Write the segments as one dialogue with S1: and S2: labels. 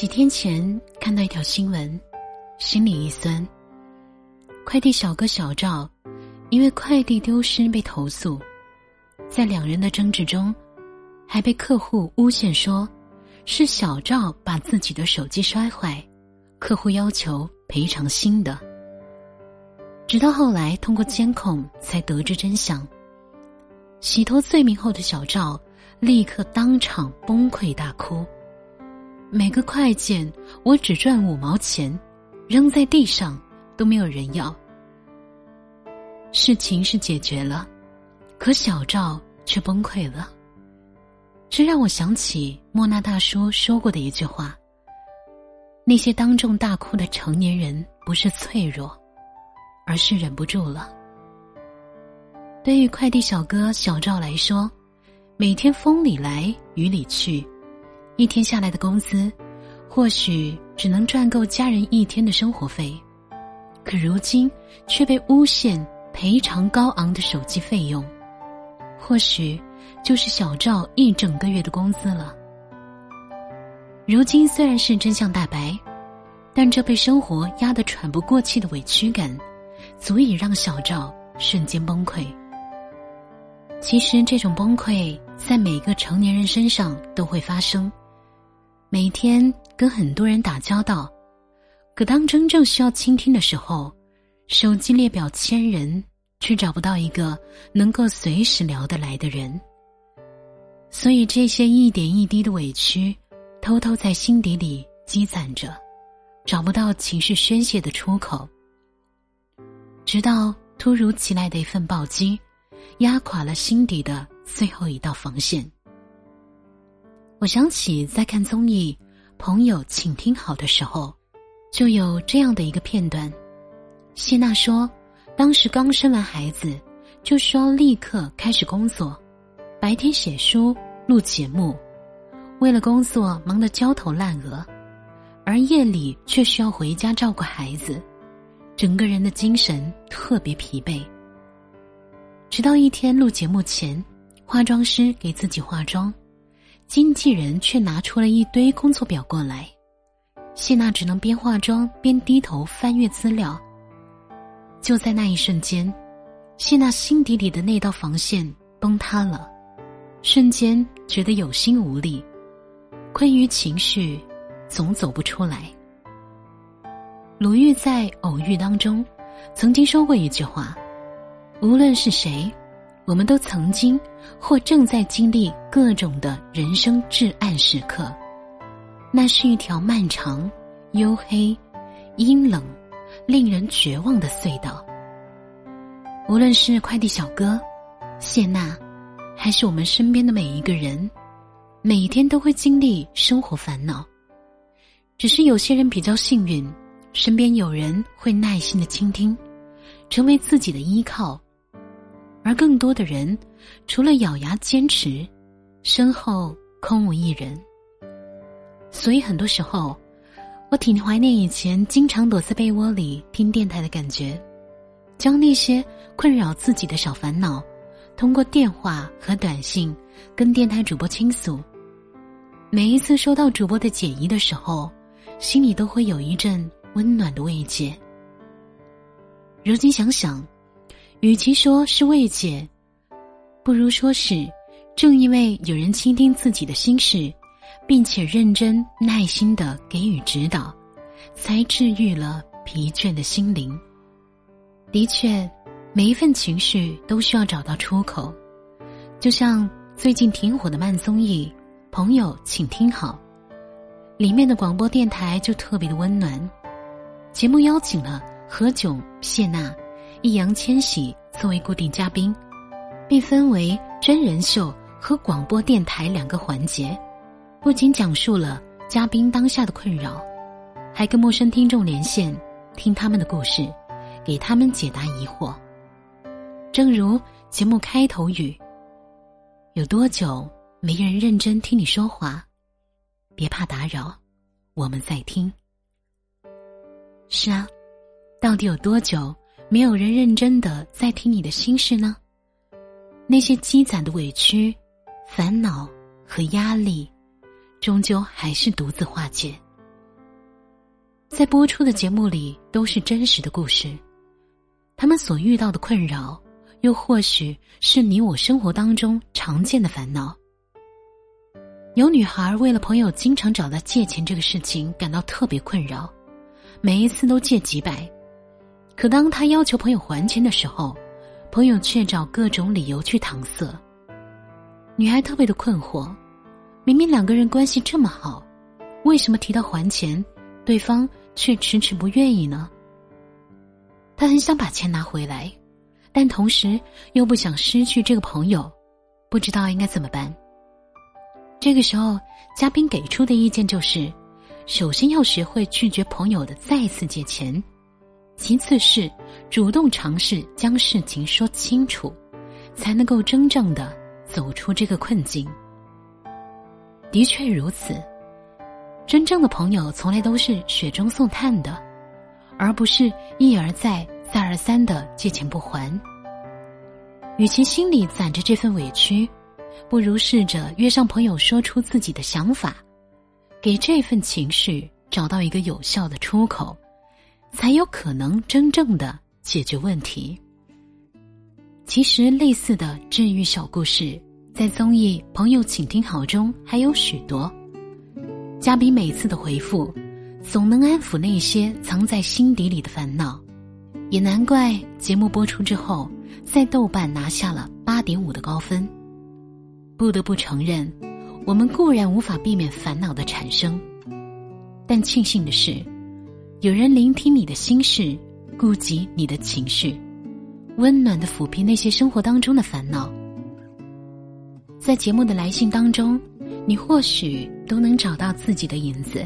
S1: 几天前看到一条新闻，心里一酸。快递小哥小赵，因为快递丢失被投诉，在两人的争执中，还被客户诬陷说，是小赵把自己的手机摔坏，客户要求赔偿新的。直到后来通过监控才得知真相。洗脱罪名后的小赵，立刻当场崩溃大哭。每个快件我只赚五毛钱，扔在地上都没有人要。事情是解决了，可小赵却崩溃了。这让我想起莫那大叔说过的一句话：那些当众大哭的成年人，不是脆弱，而是忍不住了。对于快递小哥小赵来说，每天风里来雨里去。一天下来的工资，或许只能赚够家人一天的生活费，可如今却被诬陷赔偿高昂的手机费用，或许就是小赵一整个月的工资了。如今虽然是真相大白，但这被生活压得喘不过气的委屈感，足以让小赵瞬间崩溃。其实，这种崩溃在每个成年人身上都会发生。每天跟很多人打交道，可当真正需要倾听的时候，手机列表千人，却找不到一个能够随时聊得来的人。所以这些一点一滴的委屈，偷偷在心底里积攒着，找不到情绪宣泄的出口。直到突如其来的一份暴击，压垮了心底的最后一道防线。我想起在看综艺《朋友，请听好》的时候，就有这样的一个片段。谢娜说，当时刚生完孩子，就需要立刻开始工作，白天写书、录节目，为了工作忙得焦头烂额，而夜里却需要回家照顾孩子，整个人的精神特别疲惫。直到一天录节目前，化妆师给自己化妆。经纪人却拿出了一堆工作表过来，谢娜只能边化妆边低头翻阅资料。就在那一瞬间，谢娜心底里的那道防线崩塌了，瞬间觉得有心无力，困于情绪，总走不出来。鲁豫在《偶遇》当中，曾经说过一句话：“无论是谁。”我们都曾经或正在经历各种的人生至暗时刻，那是一条漫长、黝黑、阴冷、令人绝望的隧道。无论是快递小哥、谢娜，还是我们身边的每一个人，每天都会经历生活烦恼。只是有些人比较幸运，身边有人会耐心的倾听，成为自己的依靠。而更多的人，除了咬牙坚持，身后空无一人。所以很多时候，我挺怀念以前经常躲在被窝里听电台的感觉，将那些困扰自己的小烦恼，通过电话和短信跟电台主播倾诉。每一次收到主播的解疑的时候，心里都会有一阵温暖的慰藉。如今想想。与其说是慰藉，不如说是，正因为有人倾听自己的心事，并且认真耐心的给予指导，才治愈了疲倦的心灵。的确，每一份情绪都需要找到出口，就像最近挺火的慢综艺《朋友，请听好》，里面的广播电台就特别的温暖。节目邀请了何炅、谢娜。易烊千玺作为固定嘉宾，并分为真人秀和广播电台两个环节，不仅讲述了嘉宾当下的困扰，还跟陌生听众连线，听他们的故事，给他们解答疑惑。正如节目开头语：“有多久没人认真听你说话？别怕打扰，我们在听。”是啊，到底有多久？没有人认真的在听你的心事呢。那些积攒的委屈、烦恼和压力，终究还是独自化解，在播出的节目里都是真实的故事，他们所遇到的困扰，又或许是你我生活当中常见的烦恼。有女孩为了朋友经常找她借钱这个事情感到特别困扰，每一次都借几百，可当他要求朋友还钱的时候，朋友却找各种理由去搪塞。女孩特别的困惑，明明两个人关系这么好，为什么提到还钱，对方却迟迟不愿意呢？她很想把钱拿回来，但同时又不想失去这个朋友，不知道应该怎么办。这个时候，嘉宾给出的意见就是：首先要学会拒绝朋友的再次借钱，其次是主动尝试将事情说清楚，才能够真正的走出这个困境。的确如此，真正的朋友从来都是雪中送炭的，而不是一而再、再而三的借钱不还。与其心里攒着这份委屈。不如试着约上朋友，说出自己的想法，给这份情绪找到一个有效的出口，才有可能真正的解决问题。其实，类似的治愈小故事，在综艺《朋友，请听好》中还有许多。嘉宾每次的回复，总能安抚那些藏在心底里的烦恼，也难怪节目播出之后，在豆瓣拿下了八点五的高分。不得不承认，我们固然无法避免烦恼的产生，但庆幸的是，有人聆听你的心事，顾及你的情绪，温暖的抚平那些生活当中的烦恼。在节目的来信当中，你或许都能找到自己的影子，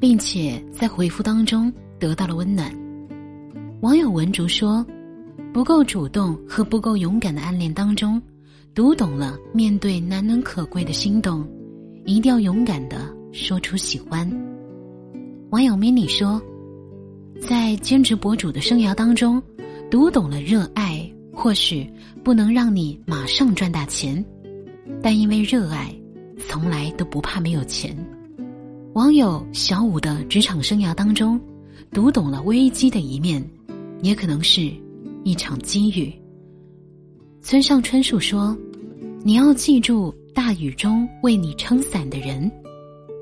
S1: 并且在回复当中得到了温暖。网友文竹说：“不够主动和不够勇敢的暗恋当中。”读懂了，面对难能可贵的心动，一定要勇敢的说出喜欢。网友 mini 说，在兼职博主的生涯当中，读懂了热爱，或许不能让你马上赚大钱，但因为热爱，从来都不怕没有钱。网友小五的职场生涯当中，读懂了危机的一面，也可能是一场机遇。村上春树说：“你要记住，大雨中为你撑伞的人，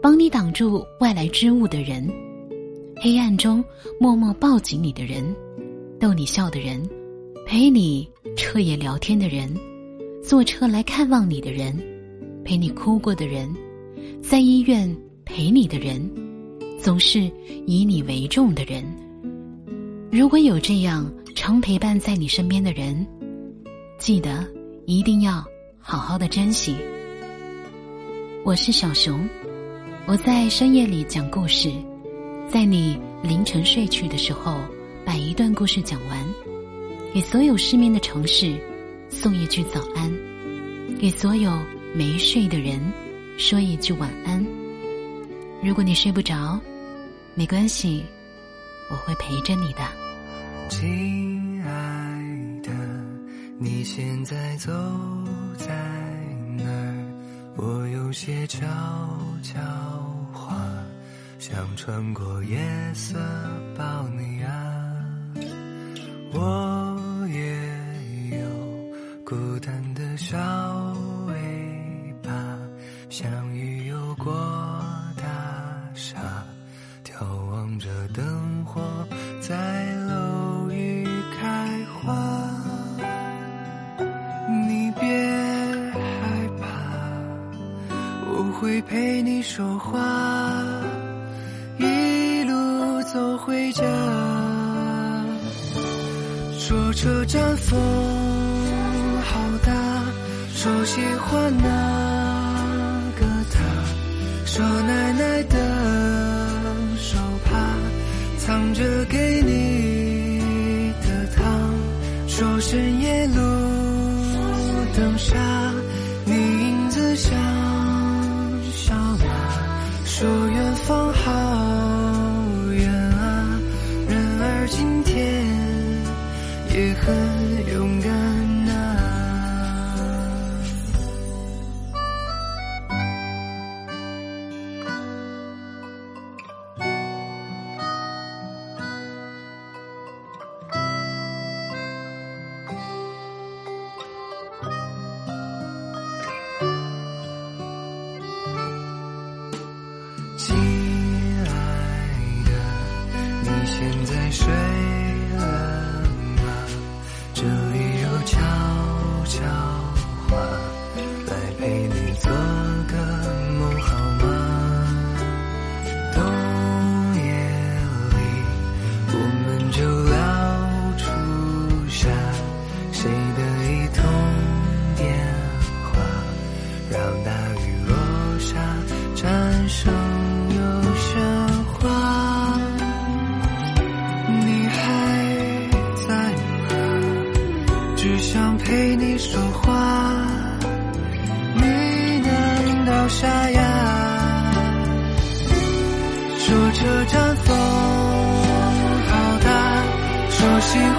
S1: 帮你挡住外来之物的人，黑暗中默默抱紧你的人，逗你笑的人，陪你彻夜聊天的人，坐车来看望你的人，陪你哭过的人，在医院陪你的人，总是以你为重的人。如果有这样常陪伴在你身边的人。”记得一定要好好的珍惜。我是小熊，我在深夜里讲故事，在你凌晨睡去的时候，把一段故事讲完，给所有失眠的城市送一句早安，给所有没睡的人说一句晚安。如果你睡不着，没关系，我会陪着你的，
S2: 亲爱的。你现在走在哪儿？我有些悄悄话，想穿过夜色抱你啊。我也有孤单的小尾巴，像鱼游过大厦，眺望着灯火在楼宇开花。你别害怕，我会陪你说话，走回家。说车站风好大，说喜欢那也很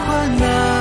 S2: 困难，